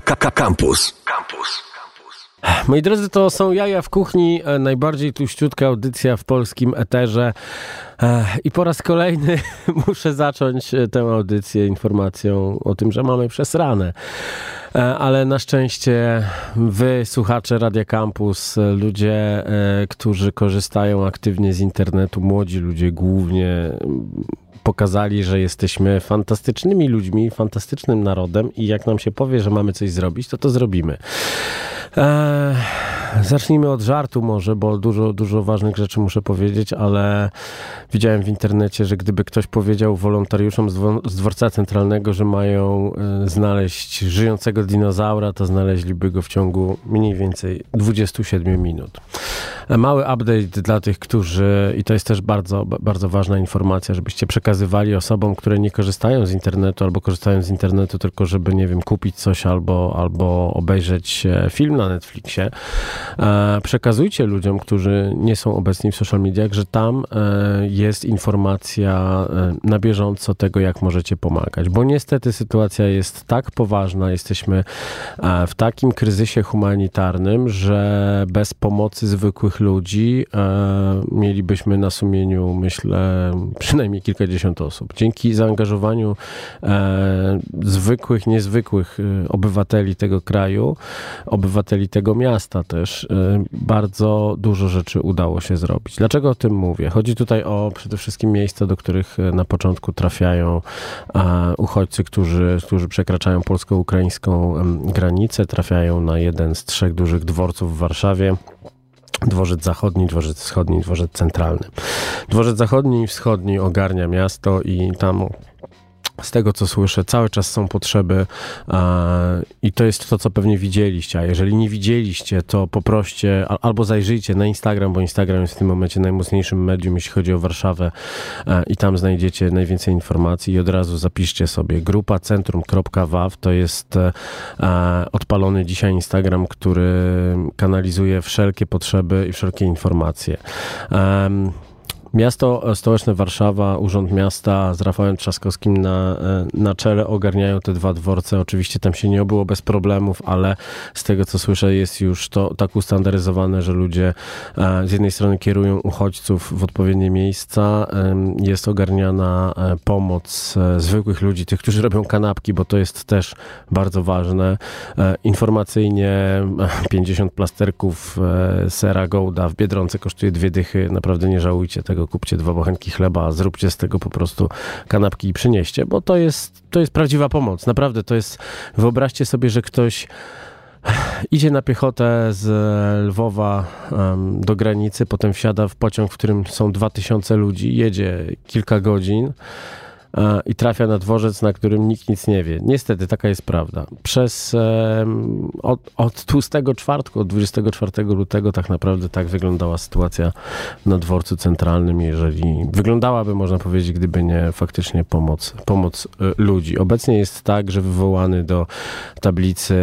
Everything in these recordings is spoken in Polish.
Campus. Campus. Moi drodzy, to są jaja w kuchni, e, najbardziej tuściutka audycja w polskim eterze. E, I po raz kolejny muszę zacząć e, tę audycję informacją o tym, że mamy przesrane. Ale na szczęście wy, słuchacze Radia Campus, ludzie, którzy korzystają aktywnie z internetu, młodzi ludzie głównie, pokazali, że jesteśmy fantastycznymi ludźmi, fantastycznym narodem i jak nam się powie, że mamy coś zrobić, to to zrobimy. Eee, zacznijmy od żartu może, bo dużo, dużo ważnych rzeczy muszę powiedzieć, ale widziałem w internecie, że gdyby ktoś powiedział wolontariuszom z dworca centralnego, że mają e, znaleźć żyjącego dinozaura, to znaleźliby go w ciągu mniej więcej 27 minut. E, mały update dla tych, którzy, i to jest też bardzo, bardzo ważna informacja, żebyście przekazywali osobom, które nie korzystają z internetu albo korzystają z internetu tylko, żeby, nie wiem, kupić coś albo, albo obejrzeć e, film na Netflixie. E, przekazujcie ludziom, którzy nie są obecni w social mediach, że tam jest informacja na bieżąco tego, jak możecie pomagać, bo niestety sytuacja jest tak poważna, jesteśmy w takim kryzysie humanitarnym, że bez pomocy zwykłych ludzi e, mielibyśmy na sumieniu, myślę, przynajmniej kilkadziesiąt osób. Dzięki zaangażowaniu e, zwykłych, niezwykłych e, obywateli tego kraju, obywateli tego miasta też, e, bardzo dużo rzeczy udało się zrobić. Dlaczego o tym mówię? Chodzi tutaj o przede wszystkim miejsca, do których e, na początku trafiają e, uchodźcy, którzy, którzy przekraczają polsko-ukraińską granicę, trafiają na jeden z trzech dużych dworców w Warszawie. Dworzec Zachodni, Dworzec Wschodni, Dworzec Centralny. Dworzec Zachodni i Wschodni ogarnia miasto i tam z tego co słyszę, cały czas są potrzeby i to jest to, co pewnie widzieliście. A jeżeli nie widzieliście, to poproście albo zajrzyjcie na Instagram, bo Instagram jest w tym momencie najmocniejszym medium, jeśli chodzi o Warszawę i tam znajdziecie najwięcej informacji i od razu zapiszcie sobie grupa centrum.waw to jest e, odpalony dzisiaj Instagram, który kanalizuje wszelkie potrzeby i wszelkie informacje. Miasto stołeczne Warszawa, Urząd Miasta z Rafałem Trzaskowskim na, e, na czele ogarniają te dwa dworce. Oczywiście tam się nie obyło bez problemów, ale z tego co słyszę jest już to tak ustandaryzowane, że ludzie e, z jednej strony kierują uchodźców w odpowiednie miejsca, jest ogarniana e, pomoc zwykłych ludzi, tych, którzy robią kanapki, bo to jest też bardzo ważne. Informacyjnie 50 plasterków sera Golda w Biedronce kosztuje dwie dychy. Naprawdę nie żałujcie tego tego kupcie dwa bochenki chleba, zróbcie z tego po prostu kanapki i przynieście, bo to jest, to jest prawdziwa pomoc. Naprawdę to jest, wyobraźcie sobie, że ktoś idzie na piechotę z Lwowa um, do granicy, potem wsiada w pociąg, w którym są 2000 ludzi, jedzie kilka godzin i trafia na dworzec, na którym nikt nic nie wie. Niestety, taka jest prawda. Przez od, od tłustego czwartku, od 24 lutego tak naprawdę tak wyglądała sytuacja na dworcu centralnym, jeżeli wyglądałaby, można powiedzieć, gdyby nie faktycznie pomoc, pomoc e, ludzi. Obecnie jest tak, że wywołany do tablicy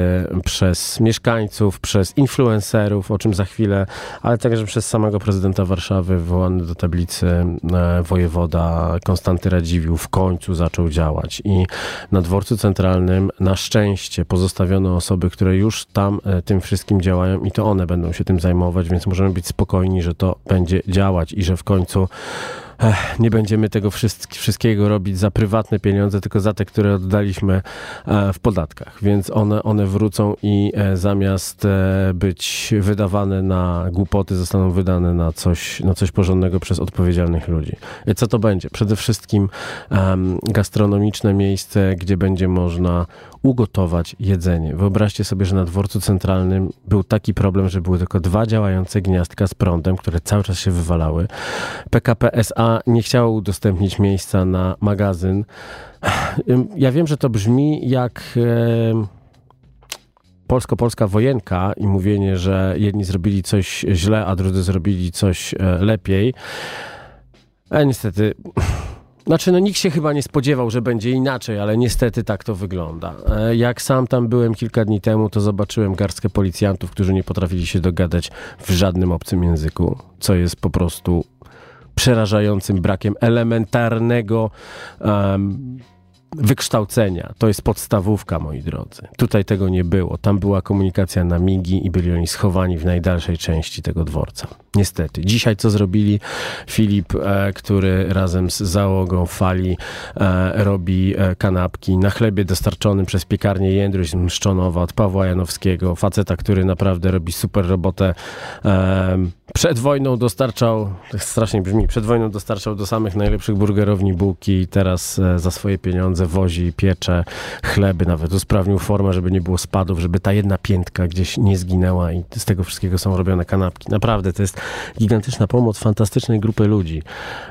przez mieszkańców, przez influencerów, o czym za chwilę, ale także przez samego prezydenta Warszawy wywołany do tablicy e, wojewoda Konstanty Radziwiłł w końcu zaczął działać. I na dworcu centralnym na szczęście pozostawiono osoby, które już tam e, tym wszystkim działają i to one będą się tym zajmować, więc możemy być spokojni, że to będzie działać i że w końcu Ech, nie będziemy tego wszystkiego robić za prywatne pieniądze, tylko za te, które oddaliśmy e, w podatkach. Więc one, one wrócą i e, zamiast e, być wydawane na głupoty, zostaną wydane na coś, na coś porządnego przez odpowiedzialnych ludzi. Co to będzie? Przede wszystkim gastronomiczne miejsce, gdzie będzie można ugotować jedzenie. Wyobraźcie sobie, że na dworcu centralnym był taki problem, że były tylko dwa działające gniazdka z prądem, które cały czas się wywalały. PKP SA nie chciało udostępnić miejsca na magazyn. Ja wiem, że to brzmi jak polsko-polska wojenka i mówienie, że jedni zrobili coś źle, a drudzy zrobili coś e, lepiej. A niestety znaczy, no nikt się chyba nie spodziewał, że będzie inaczej, ale niestety tak to wygląda. E, jak sam tam byłem kilka dni temu, to zobaczyłem garstkę policjantów, którzy nie potrafili się dogadać w żadnym obcym języku, co jest po prostu przerażającym brakiem elementarnego um, wykształcenia. To jest podstawówka, moi drodzy. Tutaj tego nie było. Tam była komunikacja na migi i byli oni schowani w najdalszej części tego dworca. Niestety. Dzisiaj co zrobili Filip, e, który razem z załogą Fali e, robi e, kanapki na chlebie dostarczonym przez piekarnię Jędruś z Mszczonowa od Pawła Janowskiego. Faceta, który naprawdę robi super robotę. Przed wojną dostarczał, tak strasznie brzmi, przed wojną dostarczał do samych najlepszych burgerowni bułki. Teraz e, za swoje pieniądze wozi, piecze chleby, nawet usprawnił formę, żeby nie było spadów, żeby ta jedna piętka gdzieś nie zginęła i z tego wszystkiego są robione kanapki. Naprawdę, to jest gigantyczna pomoc fantastycznej grupy ludzi.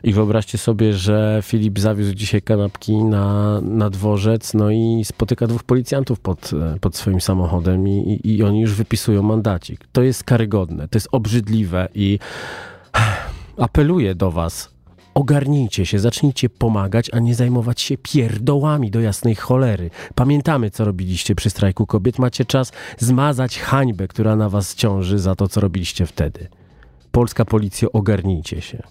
I wyobraźcie sobie, że Filip zawiózł dzisiaj kanapki na, na dworzec, no i spotyka dwóch policjantów pod, e, pod swoim samochodem i, i oni już wypisują mandacik. To jest karygodne, to jest obrzydliwe i apeluję do was, Ogarnijcie się, zacznijcie pomagać, a nie zajmować się pierdołami do jasnej cholery. Pamiętamy, co robiliście przy strajku kobiet. Macie czas zmazać hańbę, która na was ciąży za to, co robiliście wtedy. Polska policja, ogarnijcie się.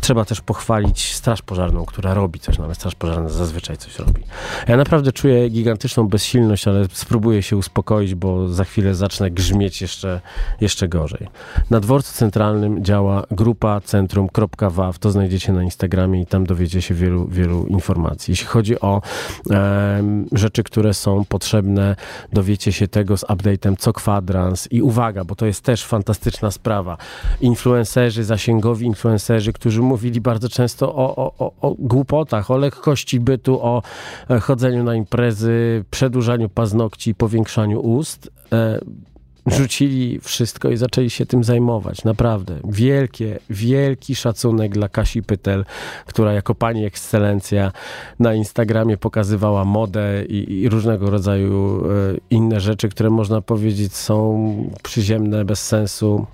Trzeba też pochwalić Straż Pożarną, która robi coś, ale Straż Pożarna zazwyczaj coś robi. Ja naprawdę czuję gigantyczną bezsilność, ale spróbuję się uspokoić, bo za chwilę zacznę grzmieć jeszcze, jeszcze gorzej. Na dworcu centralnym działa grupa centrum.waw, to znajdziecie na Instagramie i tam dowiecie się wielu, wielu informacji. Jeśli chodzi o e, rzeczy, które są potrzebne, dowiecie się tego z update'em co kwadrans i uwaga, bo to jest też fantastyczna sprawa. Influencerzy, zasięgowi influencerzy, którzy mówili bardzo często o, o, o, o głupotach, o lekkości bytu, o e, chodzeniu na imprezy, przedłużaniu paznokci, powiększaniu ust. E, rzucili wszystko i zaczęli się tym zajmować. Naprawdę. Wielkie, wielki szacunek dla Kasi Pytel, która jako pani ekscelencja na Instagramie pokazywała modę i, i różnego rodzaju e, inne rzeczy, które można powiedzieć są przyziemne, bez sensu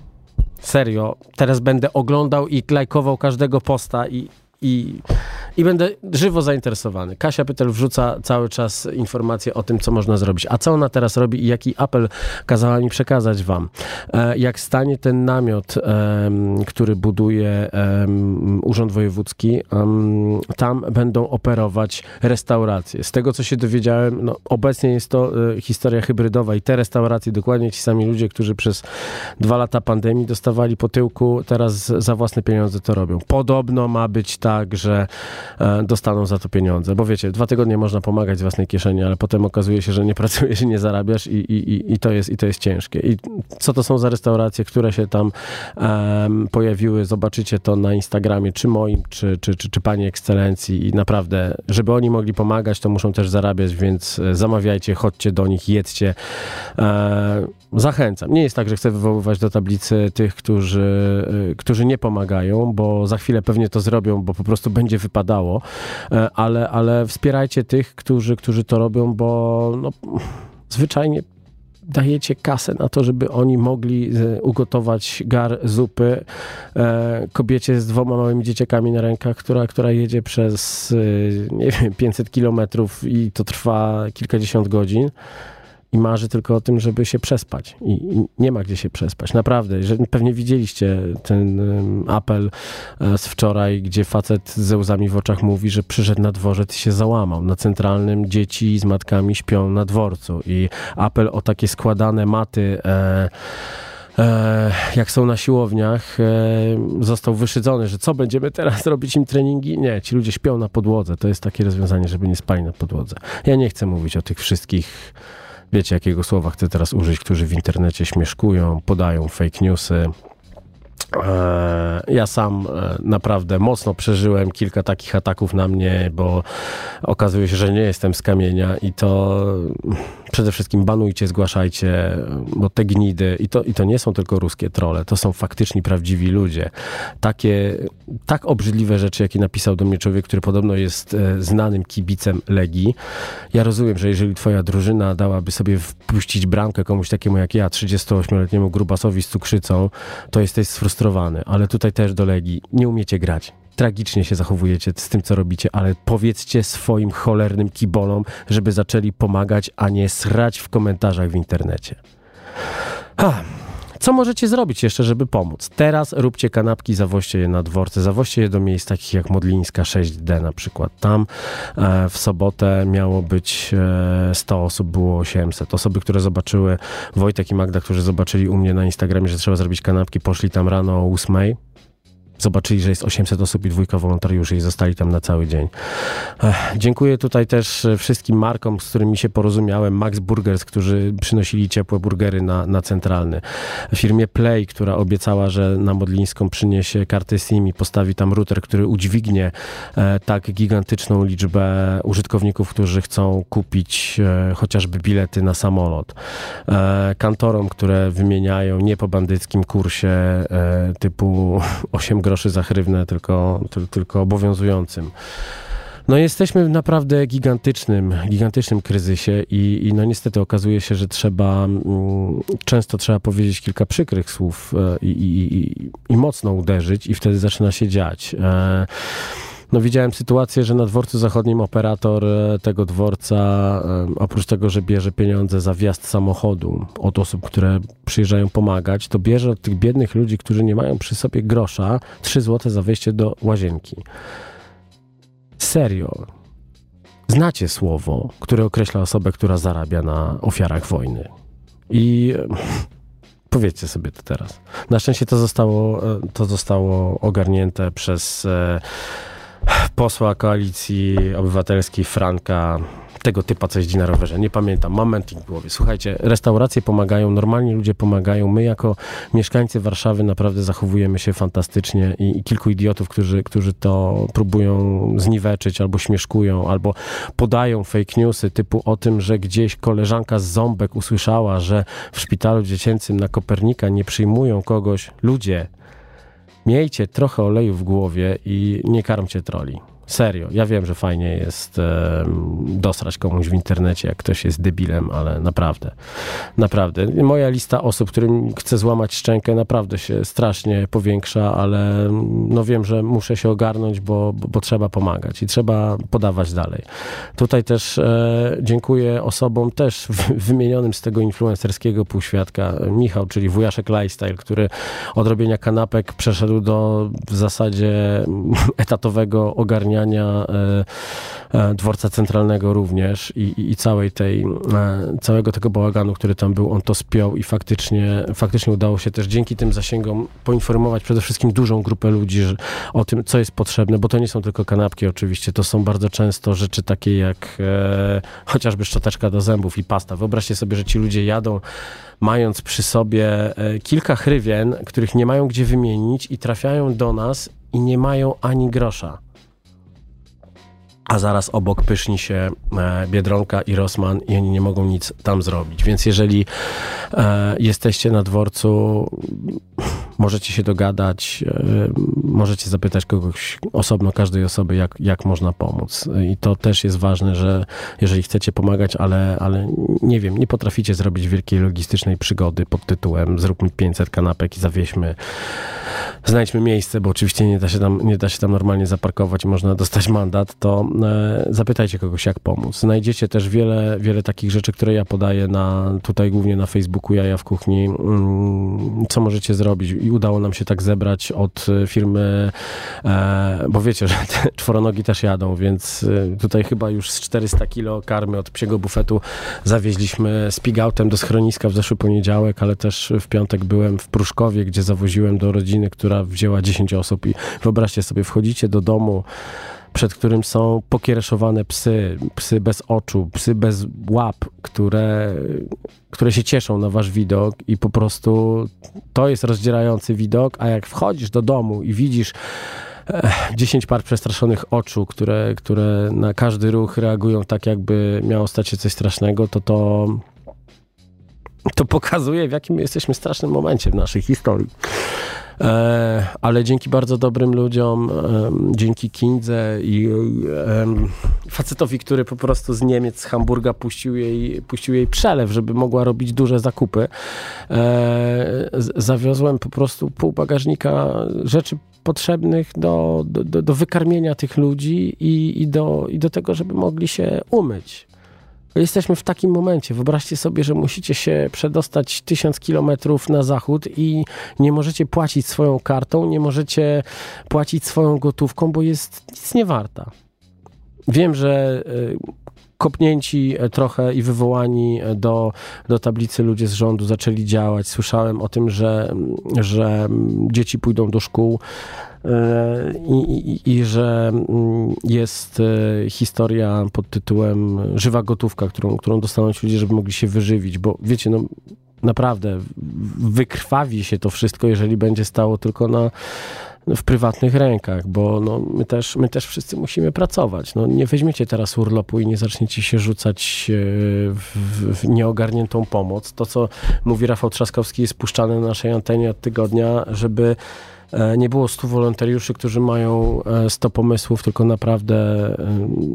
Serio. Teraz będę oglądał i lajkował każdego posta i, i, i będę żywo zainteresowany. Kasia Pytel wrzuca cały czas informacje o tym, co można zrobić. A co ona teraz robi i jaki apel kazała mi przekazać wam? E, jak stanie ten namiot, który buduje Urząd Wojewódzki, tam będą operować restauracje. Z tego, co się dowiedziałem, no, obecnie jest to e, historia hybrydowa i te restauracje, dokładnie ci sami ludzie, którzy przez dwa lata pandemii dostawali po tyłku, teraz za własne pieniądze to robią. Podobno ma być tak, że e, dostaną za to pieniądze. Bo wiecie, dwa tygodnie można pomagać z własnej kieszeni, ale potem okazuje się, że nie pracujesz i nie zarabiasz i, i, i, to, jest, i to jest ciężkie. I co to są za restauracje, które się tam um, pojawiły? Zobaczycie to na Instagramie, czy moim, czy, czy, czy, czy Pani Ekscelencji i naprawdę, żeby oni mogli pomagać, to muszą też zarabiać, więc e, zamawiajcie, chodźcie do nich, jedzcie. E, zachęcam. Nie jest tak, że chcę wywoływać do tablicy tych, którzy, którzy nie pomagają, bo za chwilę pewnie to zrobią, bo po prostu będzie wypadało, e, ale, ale wspierajcie tych, którzy, którzy to robią, bo no, zwyczajnie dajecie kasę na to, żeby oni mogli e, ugotować gar zupy e, kobiecie z dwoma małymi dzieciakami na rękach, która, która jedzie przez nie wiem, 500 kilometrów i to trwa kilkadziesiąt godzin i marzy tylko o tym, żeby się przespać. I, I, nie ma gdzie się przespać. Naprawdę. Pewnie widzieliście ten apel e, z wczoraj, gdzie facet ze łzami w oczach mówi, że przyszedł na dworzec i się załamał. Na centralnym dzieci z matkami śpią na dworcu. I apel o takie składane maty. E, e, jak są na siłowniach, e, został wyszydzony, że co będziemy teraz robić im treningi? Nie, ci ludzie śpią na podłodze. To jest takie rozwiązanie, żeby nie spali na podłodze. Ja nie chcę mówić o tych wszystkich wiecie jakiego słowa chcę teraz użyć, którzy w internecie śmieszkują, podają fake newsy. E, ja sam e, naprawdę mocno przeżyłem kilka takich ataków na mnie, bo okazuje się, że nie jestem z kamienia i to przede wszystkim banujcie, zgłaszajcie, bo te gnidy, i to, i to nie są tylko ruskie trole, to są faktyczni, prawdziwi ludzie. Takie, tak obrzydliwe rzeczy, jakie napisał do mnie człowiek, który podobno jest e, znanym kibicem Legii. Ja rozumiem, że jeżeli twoja drużyna dałaby sobie wpuścić bramkę komuś takiemu jak ja, 38-letniemu grubasowi z cukrzycą, to jesteś. Ale tutaj też do Legii nie umiecie grać tragicznie się zachowujecie z tym, co robicie, ale powiedzcie swoim cholernym kibolom, żeby zaczęli pomagać, a nie srać w komentarzach w internecie. Ha. Co możecie zrobić jeszcze, żeby pomóc? Teraz róbcie kanapki, zawoźcie je na dworce, zawoźcie je do miejsc takich jak Modlińska 6D na przykład. Tam e, w sobotę miało być e, 100 osób, było 800. Osoby, które zobaczyły, Wojtek i Magda, którzy zobaczyli u mnie na Instagramie, że trzeba zrobić kanapki, poszli tam rano o 8 zobaczyli, że jest 800 osób i dwójka wolontariuszy i zostali tam na cały dzień. Ech, dziękuję tutaj też e, wszystkim markom, z którymi się porozumiałem. Max Burgers, którzy przynosili ciepłe burgery na, na centralny. Firmie Play, która obiecała, że na Modlińską przyniesie kartę SIM i postawi tam router, który udźwignie e, tak gigantyczną liczbę użytkowników, którzy chcą kupić e, chociażby bilety na samolot. E, kantorom, które wymieniają nie po bandyckim kursie e, typu 8 groszy za tylko, ty, tylko obowiązującym. No jesteśmy w naprawdę gigantycznym, gigantycznym kryzysie i, i no niestety okazuje się, że trzeba, mm, często trzeba powiedzieć kilka przykrych słów e, i, i, i mocno uderzyć i wtedy zaczyna się dziać. E, no widziałem sytuację, że na dworcu zachodnim operator e, tego dworca, e, oprócz tego, że bierze pieniądze za wjazd samochodu od osób, które przyjeżdżają pomagać, to bierze od tych biednych ludzi, którzy nie mają przy sobie grosza, 3 złote za wejście do łazienki. Serio. Znacie słowo, które określa osobę, która zarabia na ofiarach wojny. I e, powiedzcie sobie to teraz. Na szczęście to zostało, to zostało ogarnięte przez posła koalicji obywatelskiej Franka, tego typa, co jeździ na rowerze. Nie pamiętam, momenting w głowie. Słuchajcie, restauracje pomagają, normalni ludzie pomagają. My jako mieszkańcy Warszawy naprawdę zachowujemy się fantastycznie i, i kilku idiotów, którzy, którzy to próbują zniweczyć albo śmieszkują, albo podają fake newsy typu o tym, że gdzieś koleżanka z Ząbek usłyszała, że w szpitalu dziecięcym na Kopernika nie przyjmują kogoś. Ludzie, miejcie trochę oleju w głowie i nie karmcie troli. Serio, ja wiem, że fajnie jest e, dosrać komuś w internecie, jak ktoś jest debilem, ale naprawdę, naprawdę. Moja lista osób, którym chcę złamać szczękę, naprawdę się strasznie powiększa, ale no wiem, że muszę się ogarnąć, bo, bo, bo trzeba pomagać i trzeba podawać dalej. Tutaj też e, dziękuję osobom też wymienionym z tego influencerskiego półświadka. Michał, czyli wujaszek Lifestyle, który od robienia kanapek przeszedł do w zasadzie etatowego ogarniania E, e, dworca centralnego również i, i, całej tej, e, całego tego bałaganu, który tam był, on to spiął i faktycznie, faktycznie udało się też dzięki tym zasięgom poinformować przede wszystkim dużą grupę ludzi że, o tym, co jest potrzebne, bo to nie są tylko kanapki oczywiście, to są bardzo często rzeczy takie jak e, chociażby szczoteczka do zębów i pasta. Wyobraźcie sobie, że ci ludzie jadą mając przy sobie kilka hrywien, których nie mają gdzie wymienić i trafiają do nas i nie mają ani grosza a zaraz obok pyszni się e, Biedronka i Rosman i oni nie mogą nic tam zrobić. Więc jeżeli e, jesteście na dworcu, możecie się dogadać, e, możecie zapytać kogoś osobno, każdej osoby, jak, jak można pomóc. I to też jest ważne, że jeżeli chcecie pomagać, ale, ale nie wiem, nie potraficie zrobić wielkiej logistycznej przygody pod tytułem zrób mi 500 kanapek i zawieźmy, znajdźmy miejsce, bo oczywiście nie da się tam, nie da się tam normalnie zaparkować można dostać mandat, to e, zapytajcie kogoś, jak pomóc. Znajdziecie też wiele, wiele takich rzeczy, które ja podaję na, tutaj głównie na Facebooku Jaja w Kuchni, mm, co możecie zrobić i udało nam się tak zebrać od e, firmy, e, bo wiecie, że te czworonogi też jadą, więc tutaj chyba już z 400 kilo karmy od psiego bufetu zawieźliśmy z pigautem do schroniska w zeszły poniedziałek, ale też w piątek byłem w Pruszkowie, gdzie zawoziłem do rodziny, która wzięła 10 osób i wyobraźcie sobie, wchodzicie do domu, przed którym są pokiereszowane psy, psy bez oczu, psy bez łap, które, które się cieszą na wasz widok i po prostu to jest rozdzierający widok, a jak wchodzisz do domu i widzisz 10 par przestraszonych oczu, które, które na każdy ruch reagują tak, jakby miało stać się coś strasznego, to to, to pokazuje, w jakim jesteśmy strasznym momencie w naszej historii. E, ale dzięki bardzo dobrym ludziom, dzięki Kindze i facetowi, który po prostu z Niemiec, z Hamburga puścił jej, puścił jej przelew, żeby mogła robić duże zakupy, e, zawiozłem po prostu pół bagażnika rzeczy potrzebnych do, do, do wykarmienia tych ludzi i, i, do, i do tego, żeby mogli się umyć. Jesteśmy w takim momencie. Wyobraźcie sobie, że musicie się przedostać tysiąc kilometrów na zachód i nie możecie płacić swoją kartą, nie możecie płacić swoją gotówką, bo jest nic nie warta. Wiem, że y, kopnięci e, trochę i wywołani e, do, do tablicy ludzie z rządu zaczęli działać. Słyszałem o tym, że, że dzieci pójdą do szkół. E, I, i, I, że mm, jest historia pod tytułem Żywa gotówka, którą, którą dostaną ci ludzie, żeby mogli się wyżywić, bo wiecie, no naprawdę wykrwawi się to wszystko, jeżeli będzie stało tylko na, w prywatnych rękach, bo no, my, też, my też wszyscy musimy pracować. No, nie weźmiecie teraz urlopu i nie zaczniecie się rzucać e, w, w nieogarniętą pomoc. To, co mówi Rafał Trzaskowski, jest puszczane na naszej antenie od tygodnia, żeby e, nie było stu wolontariuszy, którzy mają 100 e, pomysłów, tylko naprawdę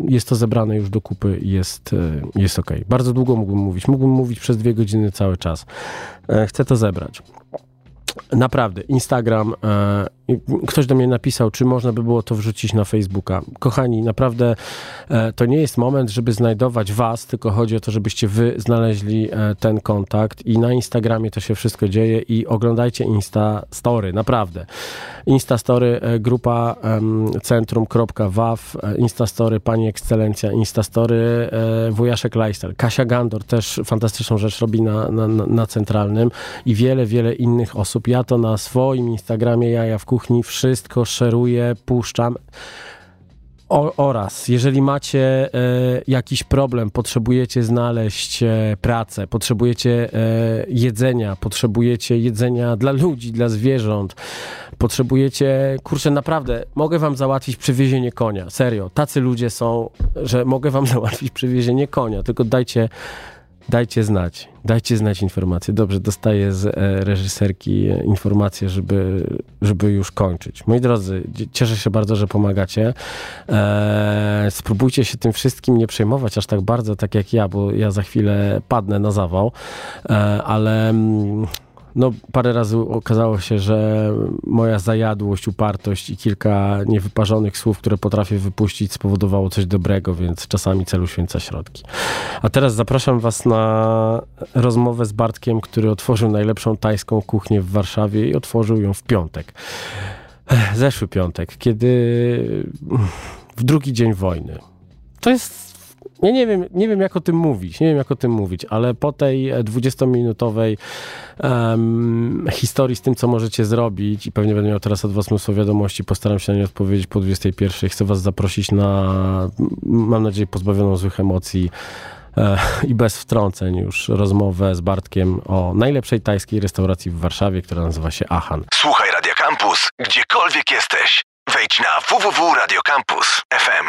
jest to zebrane już do kupy i jest, jest ok. Bardzo długo mógłbym mówić. Mógłbym mówić przez dwie godziny cały czas. Chcę to zebrać. Naprawdę, Instagram. E, ktoś do mnie napisał, czy można by było to wrzucić na Facebooka. Kochani, naprawdę e, to nie jest moment, żeby znajdować was, tylko chodzi o to, żebyście wy znaleźli e, ten kontakt i na Instagramie to się wszystko dzieje i oglądajcie Insta Story, naprawdę. Insta Story, e, grupa centrum.waw, e, Insta Story, Pani Ekscelencja, Insta Story, e, Wujaszek Lifestyle, Kasia Gandor też fantastyczną rzecz robi na, na, na centralnym i wiele, wiele innych osób. Ja to na swoim Instagramie, Jaja w Kuchni, wszystko szeruję, puszczam. O, oraz, jeżeli macie e, jakiś problem, potrzebujecie znaleźć e, pracę, potrzebujecie e, jedzenia, potrzebujecie jedzenia dla ludzi, dla zwierząt, potrzebujecie, kurczę, naprawdę, mogę wam załatwić przywiezienie konia, serio, tacy ludzie są, że mogę wam załatwić przywiezienie konia, tylko dajcie Dajcie znać, dajcie znać informacje. Dobrze, dostaję z e, reżyserki informację, żeby, żeby już kończyć. Moi drodzy, cieszę się bardzo, że pomagacie. Eee, spróbujcie się tym wszystkim nie przejmować aż tak bardzo, tak jak ja, bo ja za chwilę padnę na zawał, eee, ale... No, parę razy okazało się, że moja zajadłość, upartość i kilka niewyparzonych słów, które potrafię wypuścić, spowodowało coś dobrego, więc czasami celu święca środki. A teraz zapraszam Was na rozmowę z Bartkiem, który otworzył najlepszą tajską kuchnię w Warszawie i otworzył ją w piątek. Zeszły piątek, kiedy w drugi dzień wojny. To jest ja nie wiem, nie wiem, jak o tym mówić, nie wiem, jak o tym mówić, ale po tej 20-minutowej um, historii z tym, co możecie zrobić i pewnie będę miał teraz od was mnóstwo wiadomości, postaram się na nie odpowiedzieć po 21. Chcę was zaprosić na, mam nadzieję, pozbawioną złych emocji e, i bez wtrąceń już rozmowę z Bartkiem o najlepszej tajskiej restauracji w Warszawie, która nazywa się Ahan. Słuchaj Radio Campus, gdziekolwiek jesteś. Wejdź na www.radiocampus.fm.